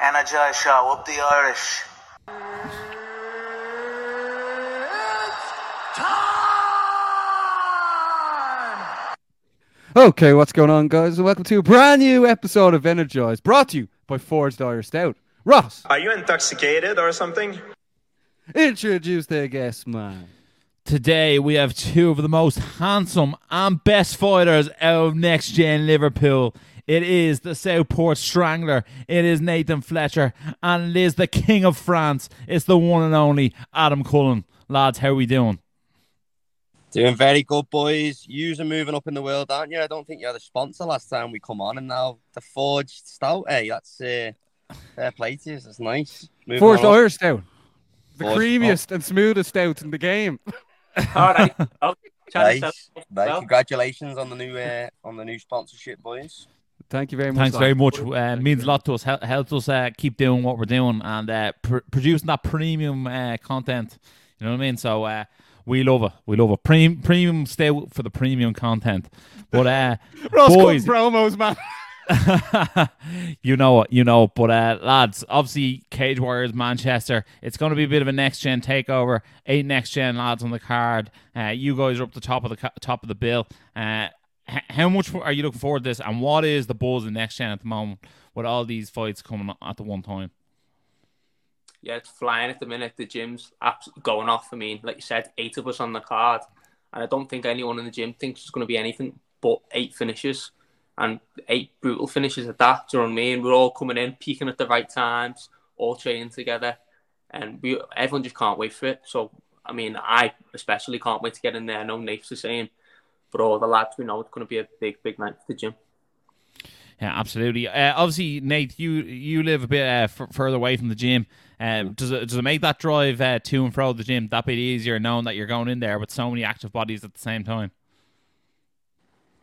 Energize show up the Irish. Okay, what's going on, guys? And welcome to a brand new episode of Energize, brought to you by Forged Irish Stout. Ross, Are you intoxicated or something? introduce the guest, man. Today we have two of the most handsome and best fighters out of next gen Liverpool. It is the Southport Strangler. It is Nathan Fletcher, and it is the King of France. It's the one and only Adam Cullen. Lads, how are we doing? Doing very good, boys. Yous are moving up in the world, aren't you? I don't think you had a sponsor last time we come on, and now the Forged Stout. Hey, that's uh, fair play to you. That's nice. Moving Forged. Irish Stout. The Forged- creamiest and smoothest stout in the game. All right. Okay. Nice. Nice. well, Congratulations on the new uh, on the new sponsorship, boys. Thank you very much. Thanks lad. very much. Uh, means a lot to us. Hel- helps us uh, keep doing what we're doing and uh, pr- producing that premium uh, content. You know what I mean? So uh, we love it. We love it. Pre- premium stout for the premium content. But uh, Ross boys, promos, man. you know it, you know. But uh, lads, obviously, Cage Warriors Manchester. It's going to be a bit of a next gen takeover. Eight next gen lads on the card. Uh, you guys are up the top of the ca- top of the bill. Uh, h- how much are you looking forward to this? And what is the buzz in next gen at the moment with all these fights coming at the one time? yeah, it's flying at the minute. The gym's going off. I mean, like you said, eight of us on the card. And I don't think anyone in the gym thinks it's going to be anything but eight finishes and eight brutal finishes at that. Do you know what I mean? We're all coming in, peaking at the right times, all training together. And we everyone just can't wait for it. So, I mean, I especially can't wait to get in there. I know Nate's the same. But all the lads, we know it's going to be a big, big night for the gym. Yeah, absolutely. Uh, obviously, Nate, you you live a bit uh, f- further away from the gym. Um, does it does it make that drive uh, to and fro the gym that bit easier, knowing that you're going in there with so many active bodies at the same time?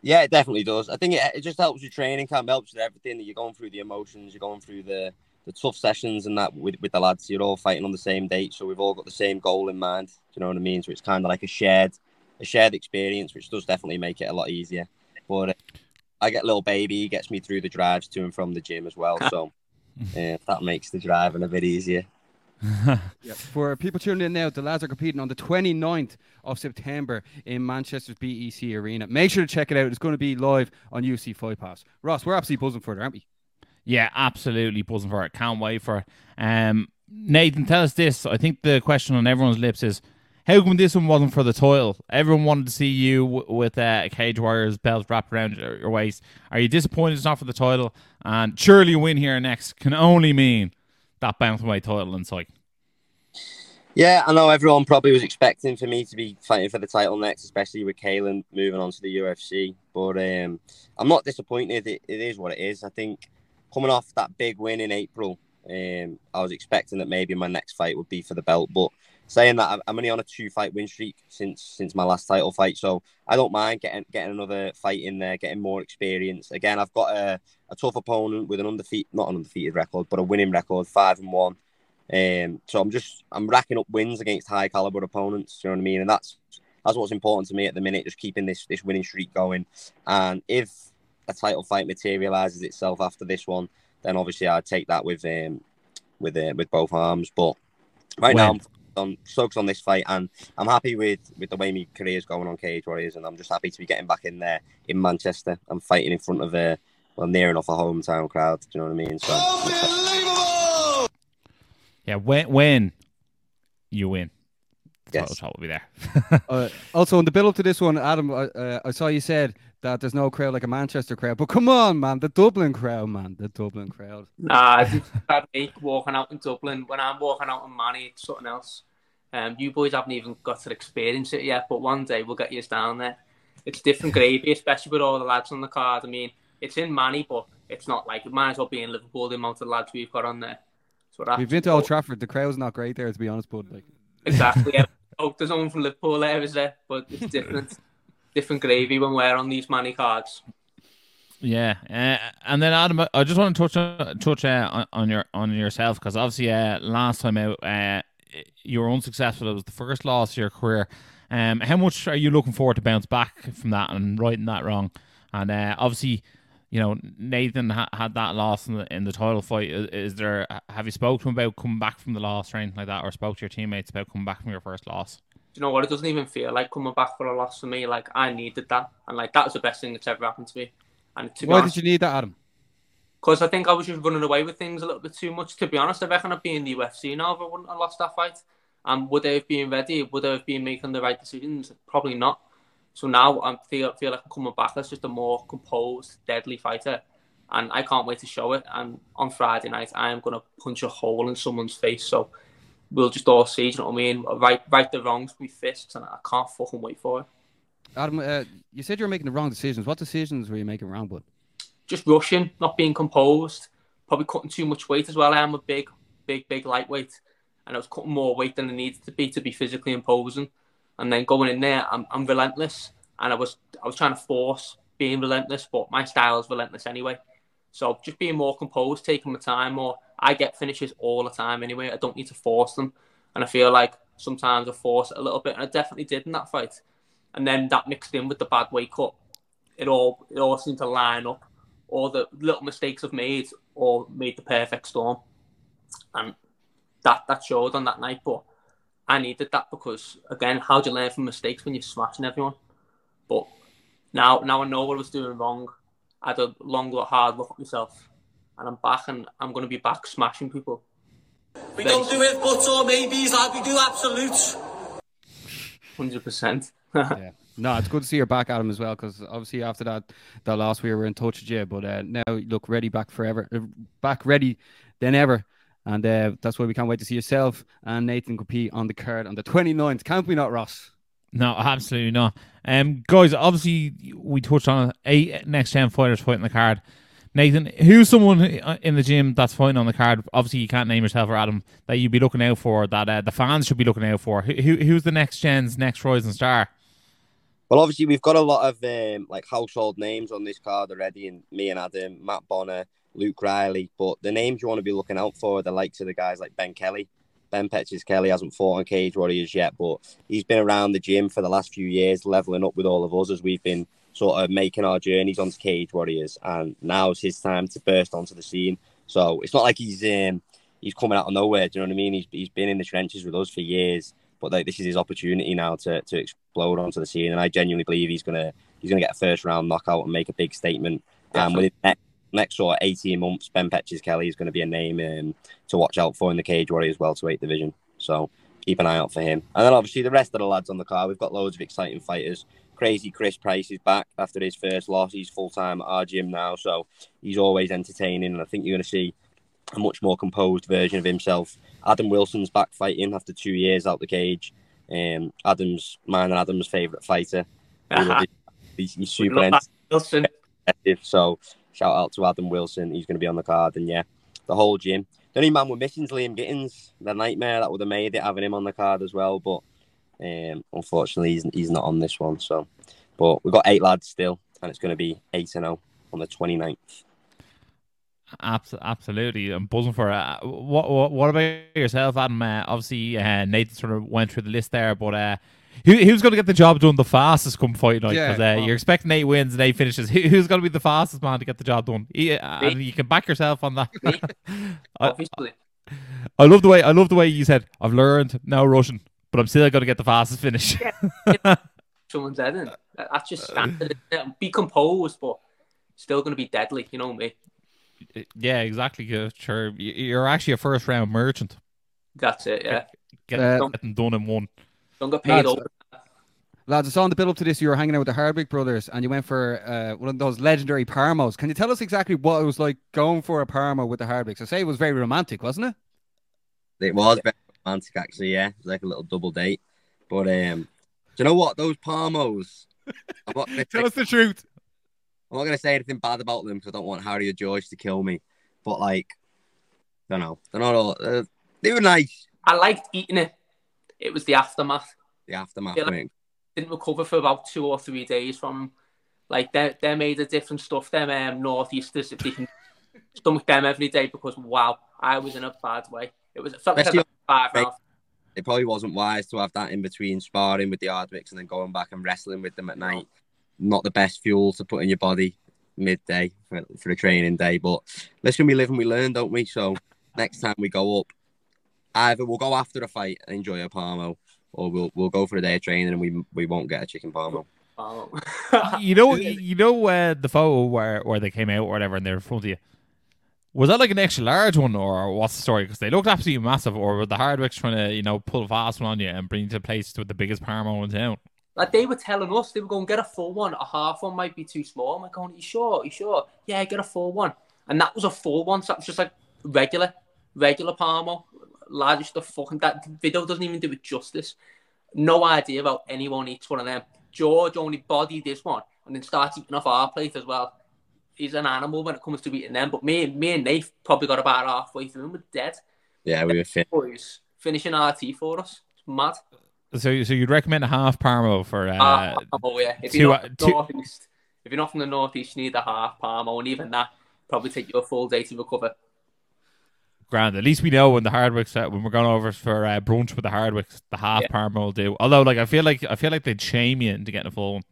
Yeah, it definitely does. I think it, it just helps your training camp, helps with everything. That you're going through the emotions, you're going through the the tough sessions and that with, with the lads. You're all fighting on the same date, so we've all got the same goal in mind. Do you know what I mean? So it's kind of like a shared a shared experience, which does definitely make it a lot easier. But uh, I get little baby, he gets me through the drives to and from the gym as well, so uh, that makes the driving a bit easier. Yeah. For people tuning in now, the lads are competing on the 29th of September in Manchester's BEC Arena. Make sure to check it out. It's going to be live on UFC Fight Pass. Ross, we're absolutely buzzing for it, aren't we? Yeah, absolutely buzzing for it. Can't wait for it. Um, Nathan, tell us this. I think the question on everyone's lips is, how come this one wasn't for the title? Everyone wanted to see you w- with uh, a Cage Warriors belt wrapped around your, your waist. Are you disappointed it's not for the title? And surely a win here next can only mean that bantamweight title in sight. Yeah, I know everyone probably was expecting for me to be fighting for the title next, especially with Caolan moving on to the UFC. But um, I'm not disappointed. It, it is what it is. I think coming off that big win in April, um, I was expecting that maybe my next fight would be for the belt. But saying that, I'm- only on a two-fight win streak since since my last title fight, so I don't mind getting getting another fight in there, getting more experience. Again, I've got a, a tough opponent with an undefeated, not an undefeated record, but a winning record, five and one. Um, so I'm just I'm racking up wins against high caliber opponents. You know what I mean? And that's that's what's important to me at the minute. Just keeping this this winning streak going. And if a title fight materializes itself after this one, then obviously I'd take that with um with uh, with both arms. But right now I'm on focused on this fight, and I'm happy with with the way my career's going on Cage Warriors, and I'm just happy to be getting back in there in Manchester. I'm fighting in front of a well near enough a hometown crowd. Do you know what I mean? So. I'm. Yeah, when when you win, the Yes. title shot will be there. Uh, also, in the build up to this one, Adam, uh, uh, I saw you said that there's no crowd like a Manchester crowd. But come on, man, the Dublin crowd, man, the Dublin crowd. Nah, it's bad me walking out in Dublin. When I'm walking out in Manny, it's something else. Um, you boys haven't even got to experience it yet, but one day we'll get you down there. It's different gravy, especially with all the lads on the card. I mean, it's in Manny, but it's not like it might as well be in Liverpool. The amount of lads we've got on there. We've been to Old Trafford. The crowd's not great there, to be honest. But like, exactly. Yeah. Oh, there's no one from Liverpool there, is there? But it's different, different gravy when we're on these money cards. Yeah, uh, and then Adam, I just want to touch on, touch uh, on, on your on yourself because obviously uh, last time out uh, you were unsuccessful. It was the first loss of your career. Um, how much are you looking forward to bounce back from that and righting that wrong? And uh, obviously, you know Nathan ha- had that loss in the in the title fight. Is, is, there? Have you spoke to him about coming back from the loss or anything like that, or spoke to your teammates about coming back from your first loss? you know what? It doesn't even feel like coming back for a loss for me. Like I needed that, and like that was the best thing that's ever happened to me. And to why honest, did you need that, Adam? Because I think I was just running away with things a little bit too much. To be honest, I reckon I'd be in the UFC now if I wouldn't have lost that fight. And would I have been ready? Would I have been making the right decisions? Probably not. So now I feel feel like I'm coming back as just a more composed, deadly fighter, and I can't wait to show it. And on Friday night, I am gonna punch a hole in someone's face. So we'll just all see. You know what I mean? Right, right the wrongs with fists, and I can't fucking wait for it. Adam, uh, you said you were making the wrong decisions. What decisions were you making wrong with? Just rushing, not being composed, probably cutting too much weight as well. I am a big, big, big lightweight, and I was cutting more weight than I needed to be to be physically imposing. And then going in there, I'm, I'm relentless, and I was I was trying to force being relentless, but my style is relentless anyway. So just being more composed, taking my time or I get finishes all the time anyway. I don't need to force them. And I feel like sometimes I force it a little bit, and I definitely did in that fight. And then that mixed in with the bad weight cut, it all it all seemed to line up. All the little mistakes I've made all made the perfect storm. And that that showed on that night. But I needed that because again, how do you learn from mistakes when you're smashing everyone? But now now I know what I was doing wrong. I had a long, hard look at myself, and I'm back, and I'm going to be back smashing people. We Very don't do it buts or maybes like we do absolutes. Hundred percent. Yeah. No, it's good to see you're back, Adam, as well. Because obviously after that that last we were in touch with you, but uh, now look ready back forever, uh, back ready than ever. And uh, that's why we can't wait to see yourself and Nathan compete on the card on the 29th. Can't we not, Ross? No, absolutely not. Um, guys, obviously we touched on eight next gen fighters fighting the card. Nathan, who's someone in the gym that's fighting on the card? Obviously, you can't name yourself or Adam that you'd be looking out for. That uh, the fans should be looking out for. Who, who's the next gen's next rising star? Well, obviously, we've got a lot of um, like household names on this card already, and me and Adam, Matt Bonner, Luke Riley. But the names you want to be looking out for are the likes of the guys like Ben Kelly, Ben Petches-Kelly hasn't fought on Cage Warriors yet, but he's been around the gym for the last few years, leveling up with all of us as we've been sort of making our journeys onto Cage Warriors. And now's his time to burst onto the scene. So it's not like he's um, he's coming out of nowhere. Do you know what I mean? He's, he's been in the trenches with us for years, but like, this is his opportunity now to, to explode onto the scene. And I genuinely believe he's gonna he's gonna get a first round knockout and make a big statement. And um, within the next sort of 18 months, Ben Petches-Kelly is going to be a name um, to watch out for in the Cage Warriors welterweight division. So keep an eye out for him. And then obviously the rest of the lads on the card, we've got loads of exciting fighters. Crazy Chris Price is back after his first loss. He's full time at our gym now, so he's always entertaining. And I think you're going to see a much more composed version of himself. Adam Wilson's back fighting after two years out the cage. Um, Adam's mine and Adam's favourite fighter. he's, he's super Wilson. So Shout out to Adam Wilson. He's going to be on the card. And yeah, the whole gym. The only man we're missing is Liam Gittins. The nightmare that would have made it having him on the card as well. But um, unfortunately, he's, he's not on this one. So, but we've got eight lads still, and it's going to be 8 0 on the 29th. Absolutely, I'm buzzing for it. What, what, what about yourself, Adam? Uh, obviously, uh, Nathan sort of went through the list there, but uh, who, who's going to get the job done the fastest come fight night? Because yeah, uh, well, you're expecting eight wins and eight finishes. Who, who's going to be the fastest man to get the job done? Yeah, and you can back yourself on that. Obviously. I, I love the way I love the way you said I've learned now Russian, but I'm still going to get the fastest finish. Yeah. Someone's head in. That's just standard. Be composed, but still going to be deadly. You know me. Yeah, exactly. Sure, you're actually a first round merchant. That's it. Yeah, get, uh, getting done in one. Don't get paid over. Lads, I saw in the build up to this you were hanging out with the Hardwick brothers and you went for uh, one of those legendary Parmos. Can you tell us exactly what it was like going for a Parmo with the Hardwicks? I say it was very romantic, wasn't it? It was very romantic, actually. Yeah, it was like a little double date. But um, do you know what? Those Parmos. tell say, us the truth. I'm not going to say anything bad about them because I don't want Harry or George to kill me. But like, I don't know. They're not all. Uh, they were nice. I liked eating it. It was the aftermath. The aftermath. Like, didn't recover for about two or three days from. Like they they made a different stuff. Them um, northeasters, if they can stomach them every day because wow, I was in a bad way. It was it felt like five it probably wasn't wise to have that in between sparring with the Hardwicks and then going back and wrestling with them at night. Not the best fuel to put in your body midday for, for a training day. But listen, we live and we learn, don't we? So next time we go up, either we'll go after the fight and enjoy a parmo, or we'll we'll go for a day of training and we we won't get a chicken parmo. Oh. you know, you know uh, the photo where where they came out or whatever, and they're in front of you. Was that like an extra large one, or what's the story? Because they looked absolutely massive, or were the Hardwicks trying to, you know, pull a fast one on you and bring you to a place with the biggest parmo in town? Like they were telling us, they were going get a full one. A half one might be too small. I'm like, going, you sure? You sure? Yeah, get a full one. And that was a full one. So that was just like regular, regular Parmo, largest the fucking. That video doesn't even do it justice. No idea about anyone eats one of them. George only bodied this one and then starts eating off our plate as well. He's an animal when it comes to eating them. But me, me and Nate probably got about halfway through and we're dead. Yeah, we were fit. Boys finishing RT for us. It's mad. So, so you'd recommend a half parmo for? Uh, Uh, oh yeah. If two- you're not from two- the northeast, if you're not from the northeast, you need a half Parmo, and even that probably take you a full day to recover. Grand. At least we know when the Hardwicks uh, when we're going over for uh, brunch with the Hardwicks, the half Yeah. parmo will do. Although, like, I feel like I feel like they'd shame you into getting a full one.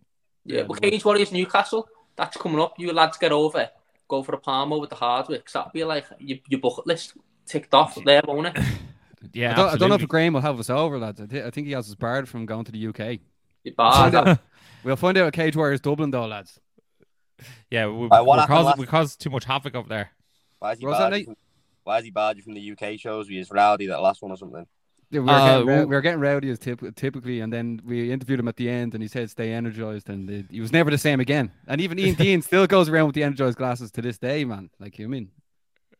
Yeah, Yeah, well, Cage Warriors Newcastle, that's coming up. You lads get over, go for a Parmo with the Hardwicks. That'll be like your, your bucket list ticked off there, won't it? Yeah, I, don't, I don't know if. Graham will have us over, lads. I, thi- I think he has us barred from going to the UK. Your Find bar. out- we'll find out at Cage Warriors Dublin, though, lads. Yeah, we, Uh, we, happened caused, we caused too much havoc up there. Why is he was that, barred Nate? from, why is he barred you from the UK shows? We is rowdy that last one or something. We were, Uh, getting, rou- w- we were getting rowdy as typ- typically, and then we interviewed him at the end, and he said stay energized, and it, he was never the same again. And even Ian Dean still goes around with the energized glasses to this day, man. Like you mean,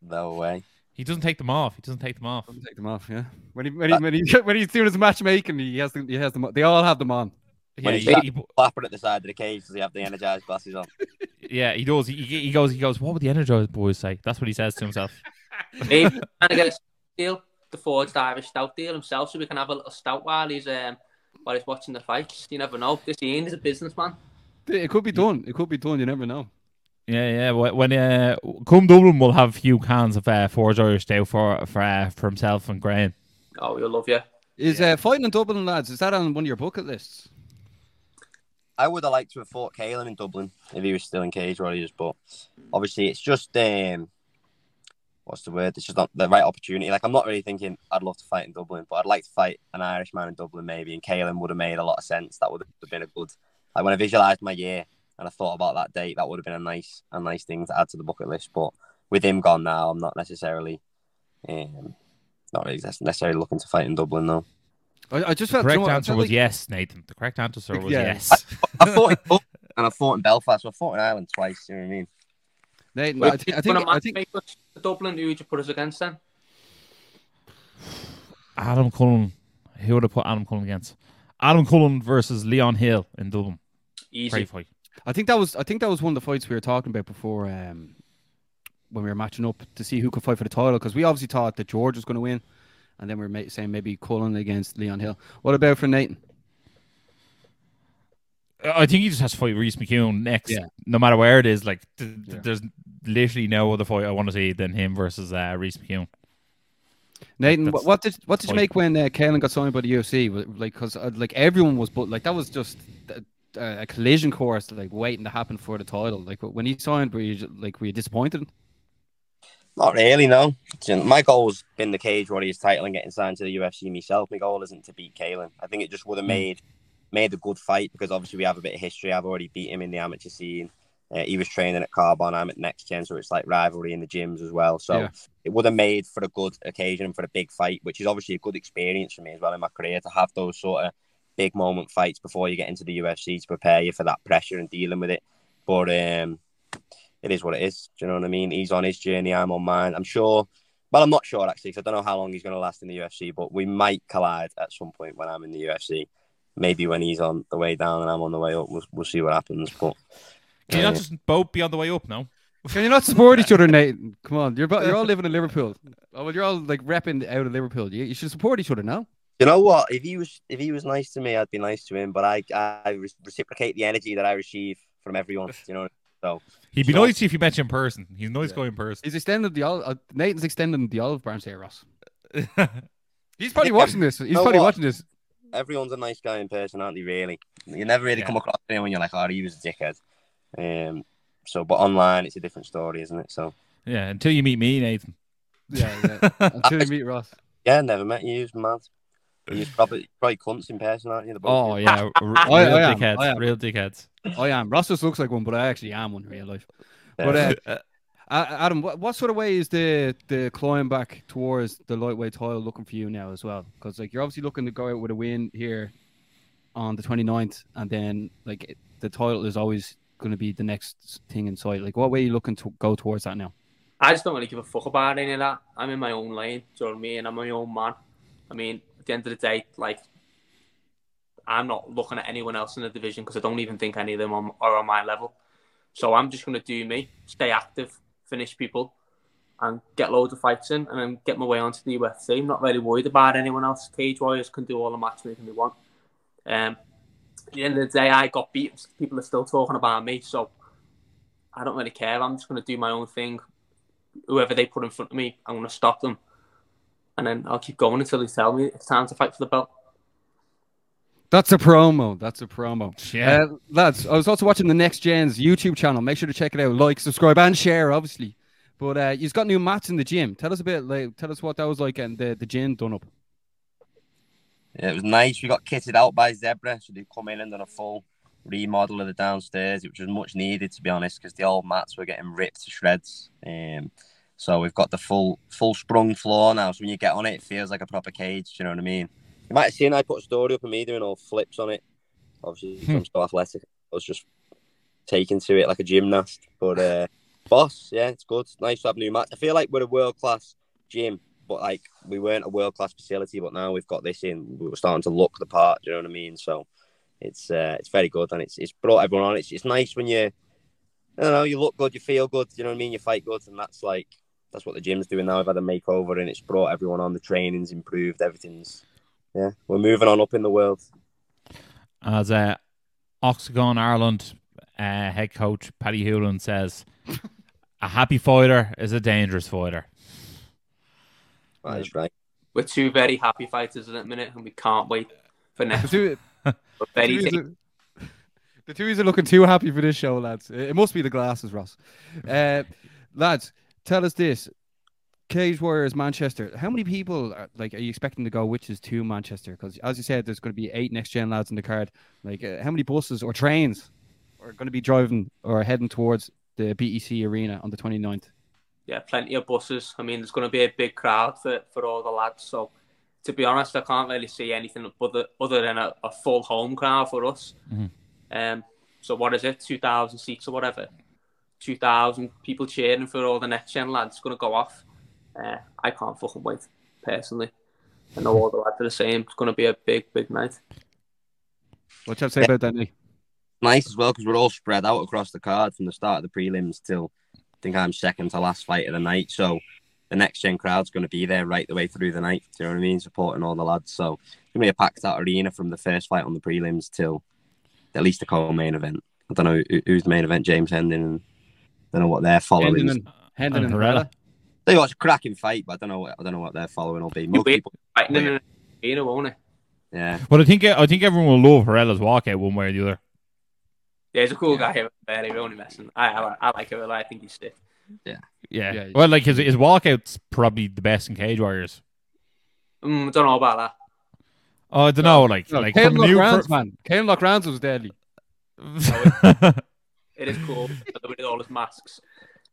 No way. He doesn't take them off. He doesn't take them off. Doesn't take them off. Yeah, when he when he, when, he, when he's doing his matchmaking, he has them, he has them. They all have them on. Yeah, When he, he's he- Clapping at the side of the cage, does he have the energized glasses on? yeah, he does. He, he goes. He goes. What would the Energized boys say? That's what he says to himself. Maybe he's trying to get a deal, the forged Irish stout deal himself, so we can have a little stout while he's um while he's watching the fights. You never know. This Ian is a businessman. It could be done. It could be done. You never know. Yeah, yeah. When uh, come Dublin, we'll have a few cans of uh, Forge Irish Stout for for uh, for himself and Graham. Oh, you'll love you. Is uh, fighting in Dublin, lads? Is that on one of your bucket lists? I would have liked to have fought Caolan in Dublin if he was still in Cage Warriors, but obviously it's just um, what's the word? It's just not the right opportunity. Like I'm not really thinking I'd love to fight in Dublin, but I'd like to fight an Irishman in Dublin maybe, and Caolan would have made a lot of sense. That would have been a good. Like when I visualized my year and I thought about that date, that would have been a nice, a nice thing to add to the bucket list. But with him gone now, I'm not necessarily, um, not really necessarily looking to fight in Dublin though. I, I just The felt. correct you know what, I answer felt was like- yes, Nathan. The correct answer was Yeah. yes. I fought in and I fought in Belfast. So I fought in Ireland twice. You know what I mean? Nathan, Wait, I, thi- I if think. you're gonna I think. matchmake us to Dublin, who would you put us against then? Adam Cullen. Who would have put Adam Cullen against? Adam Cullen versus Leon Hill in Dublin. Easy. Great fight. I think that was. I think that was one of the fights we were talking about before. Um, when we were matching up to see who could fight for the title, because we obviously thought that George was going to win, and then we were ma- saying maybe Cullen against Leon Hill. What about for Nathan? I think he just has to fight Reese McKeown next, Yeah. no matter where it is. Like, th- th- Yeah. there's literally no other fight I want to see than him versus uh, Reese McKeown. Nathan, That's what, what did what did you make when uh, Caolan got signed by the UFC? Like, because uh, like everyone was, but like that was just a, a collision course, like waiting to happen for the title. Like when he signed, were you like were you disappointed? Not really, no. My goal's been the Cage Warriors title and getting signed to the UFC myself. My goal isn't to beat Caolan. I think it just would have made made a good fight because obviously we have a bit of history. I've already beat him in the amateur scene. Uh, he was training at Carbon. I'm at Next Gen, so it's like rivalry in the gyms as well. So Yeah. it would have made for a good occasion for a big fight, which is obviously a good experience for me as well in my career to have those sort of big moment fights before you get into the UFC to prepare you for that pressure and dealing with it. But um, it is what it is. Do you know what I mean? He's on his journey. I'm on mine. I'm sure. Well, I'm not sure actually, because I don't know how long he's going to last in the UFC. But we might collide at some point when I'm in the UFC. Maybe when he's on the way down and I'm on the way up. We'll, we'll see what happens. But Can you not just both be on the way up now? Can you not support each other, Nathan? Come on, you're bo- you're all living in Liverpool. Oh, well, you're all like repping out of Liverpool. You, you should support each other now. you know what? If he was if he was nice to me, I'd be nice to him. But I I reciprocate the energy that I receive from everyone. You know. So He'd be So- nice if you met you in person. He's a nice guy in person. He's extended the olive. Uh, Nathan's extending the olive branch here, Ross. He's probably Yeah. watching this. He's know probably what? watching this. Everyone's a nice guy in person, aren't they? Really, you never really Yeah. come across anyone you're like, oh, he was a dickhead. Um, so, but online, it's a different story, isn't it? So, Yeah, until you meet me, Nathan. Yeah, yeah. Until you meet Ross. yeah, never met you, mad. You're probably probably cunts in person, aren't you? The both Oh you? yeah, real I am, dickheads. I am. Real dickheads. I am. Ross just looks like one, but I actually am one in real life. Yeah. But uh, uh, Adam, what, what sort of way is the the climb back towards the lightweight title looking for you now as well? Because like you're obviously looking to go out with a win here on the 29th, and then like it- the title is always going to be the next thing in sight. Like, what way are you looking to go towards that now? I just don't really give a fuck about any of that. I'm in my own lane, do you know what I mean? I'm my own man. I mean, at the end of the day, like, I'm not looking at anyone else in the division because I don't even think any of them are, on my level. So I'm just going to do me, stay active, finish people, and get loads of fights in, and then get my way onto the UFC. I'm not really worried about anyone else. Cage Warriors can do all the matchmaking they want. Um, at the end of the day, I got beat. People are still talking about me, so I don't really care. I'm just going to do my own thing. Whoever they put in front of me, I'm going to stop them, and then I'll keep going until they tell me it's time to fight for the belt. That's a promo. That's a promo. Yeah. Uh, lads, I was also watching the Next Gen's YouTube channel. Make sure to check it out. Like, subscribe, and share, obviously. But uh, you've got new mats in the gym. Tell us a bit. Like, tell us what that was like and the the gym done up. Yeah, it was nice. We got kitted out by Zebra, so they come in and done a full remodel of the downstairs, which was much needed to be honest, because the old mats were getting ripped to shreds. Um, so we've got the full full sprung floor now. So when you get on it, it feels like a proper cage. Do you know what I mean? You might have seen I put a story up of me doing all flips on it. Obviously, I'm so athletic. I was just taken to it like a gymnast. But uh, boss, yeah, it's good. It's nice to have new mats. I feel like we're a world class gym, but like we weren't a world class facility. But now we've got this in. We were starting to look the part. Do you know what I mean? So it's uh, it's very good, and it's it's brought everyone on. It's it's nice when you, I don't know, you look good, you feel good. You know what I mean? You fight good, and that's like that's what the gym's doing now. I've had a makeover, and it's brought everyone on. The training's improved. Everything's yeah. We're moving on up in the world. As uh, Oxagon Ireland uh, head coach Paddy Hewlin says, a happy fighter is a dangerous fighter. That is right. We're two very happy fighters at the minute, and we can't wait for The next. two, We're the very two are- the two are looking too happy for this show, lads. It it must be the glasses, Ross. Uh, lads, tell us this: Cage Warriors Manchester. How many people are, like are you expecting to go? Which is to Manchester? Because as you said, there's going to be eight next gen lads in the card. Like, uh, how many buses or trains are going to be driving or heading towards the BEC arena on the 29th? Yeah, plenty of buses. I mean, there's going to be a big crowd for, for all the lads. So, to be honest, I can't really see anything other, other than a, a full home crowd for us. Mhm. Um, so, what is it? 2,000 seats or whatever? 2,000 people cheering for all the next gen lads. It's going to go off. Uh, I can't fucking wait, personally. I know all the lads are the same. It's going to be a big, big night. What you have to say about that, Nick? Nice as well because we're all spread out across the card from the start of the prelims till I think I'm second to last fight of the night. So the next gen crowd's going to be there right the way through the night. Do you know what I mean? Supporting all the lads. So it's going to be a packed out arena from the first fight on the prelims till at least the co-main event. I don't know who, who's the main event. James Hendin. And I don't know what they're following. Hendin and, Hendin And and Varela. Varela. They watch a cracking fight, but I don't know. What, I don't know what their following will be. Most wait. people, Fighting in an arena, won't it? yeah. But I think I think everyone will love Varela's walkout one way or the other. Yeah, he's a cool guy. Here, We're only messing. I, I, I like him. A lot. I think he's sick. Yeah. Yeah. Well, like his his walkout's probably the best in Cage Warriors. Mm, don't know about that. Oh, I don't know, like No, like Caelan from a new Rounds, man. Caelan Rounds was deadly. It is cool with all his masks,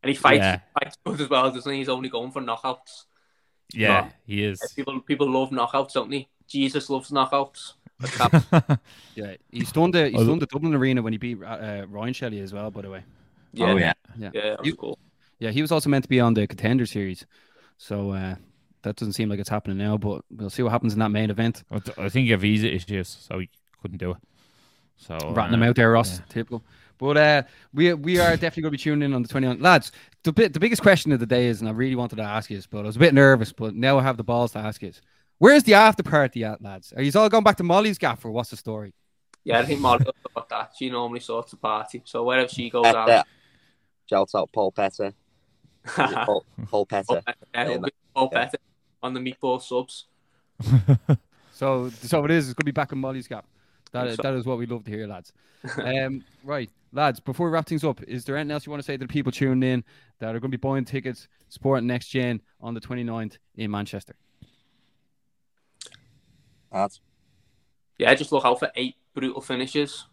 and he fights, Yeah. fights good as well, doesn't he? He's only going for knockouts. yeah, he is. People people love knockouts, don't they? Jesus loves knockouts. Yeah, he stunned the he Oh, stunned the Dublin arena when he beat uh, uh, Ryan Shelley as well. By the way, Yeah, Oh yeah. yeah, that was You- cool. yeah, he was also meant to be on the contender series, so uh, that doesn't seem like it's happening now. But we'll see what happens in that main event. I th- I think he had visa issues, so he couldn't do it. So Ratting uh, him out there, Ross. yeah. Typical. But uh, we we are definitely going to be tuning in on the 29th. Lads, the bit, the biggest question of the day is, and I really wanted to ask you this, but I was a bit nervous, but now I have the balls to ask you. this. Where's the after party at, lads? Are you all going back to Molly's gaff, or what's the story? Yeah, I think Molly will sort that. She normally sorts the party, so wherever she goes That's out, it. Shout out Paul Petter. Is it Paul, Paul Petter. yeah, it'll be on the meatball subs. So, so it is. It's going to be back in Molly's cap. That, So- that is what we love to hear, lads. Um, right, lads. Before we wrap things up, is there anything else you want to say to the people tuning in that are going to be buying tickets, supporting Next Gen on the 29th in Manchester? Yeah, just look out for eight brutal finishes.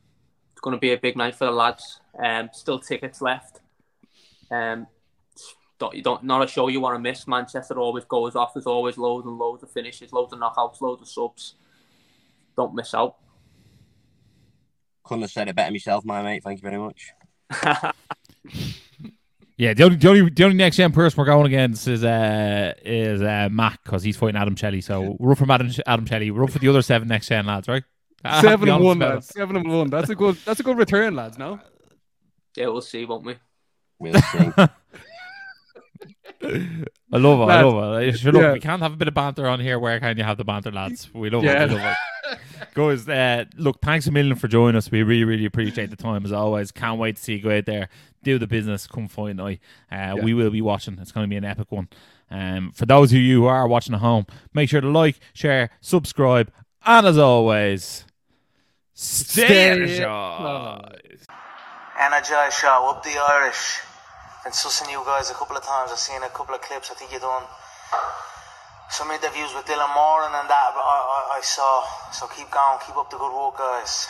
It's going to be a big night for the lads. Um, still tickets left. Um, don't, you don't not a show you want to miss. Manchester always goes off. There's always loads and loads of finishes, loads of knockouts, loads of subs. Don't miss out. Couldn't have said it better myself, my mate. Thank you very much. Yeah, the only, the only the only next gen person we're going against is uh is uh Mac because he's fighting Adam Shelley. So we're up from Adam Adam Shelley. We're up for the other seven next gen lads, right? I Seven be and one, about lads. Seven and one. That's a good. That's a good return, lads. No. yeah, we'll see, won't we? We'll see. I love it. I love it. Sure, look, Yeah. we can't have a bit of banter on here. Where can you have the banter, lads? We love Yeah. it. We love it. Guys, uh, look, thanks a million for joining us. We really, really appreciate the time as always. Can't wait to see you go out there, do the business, come fight night. Uh, We will be watching. It's going to be an epic one. Um, for those of you who are watching at home, make sure to like, share, subscribe, and as always, stay, Stay- energized. Energize show, up the Irish. Been sussing you guys a couple of times. I've seen a couple of clips. I think you're done some interviews with Dylan Moran and that. I, I, I saw. So keep going, keep up the good work, guys.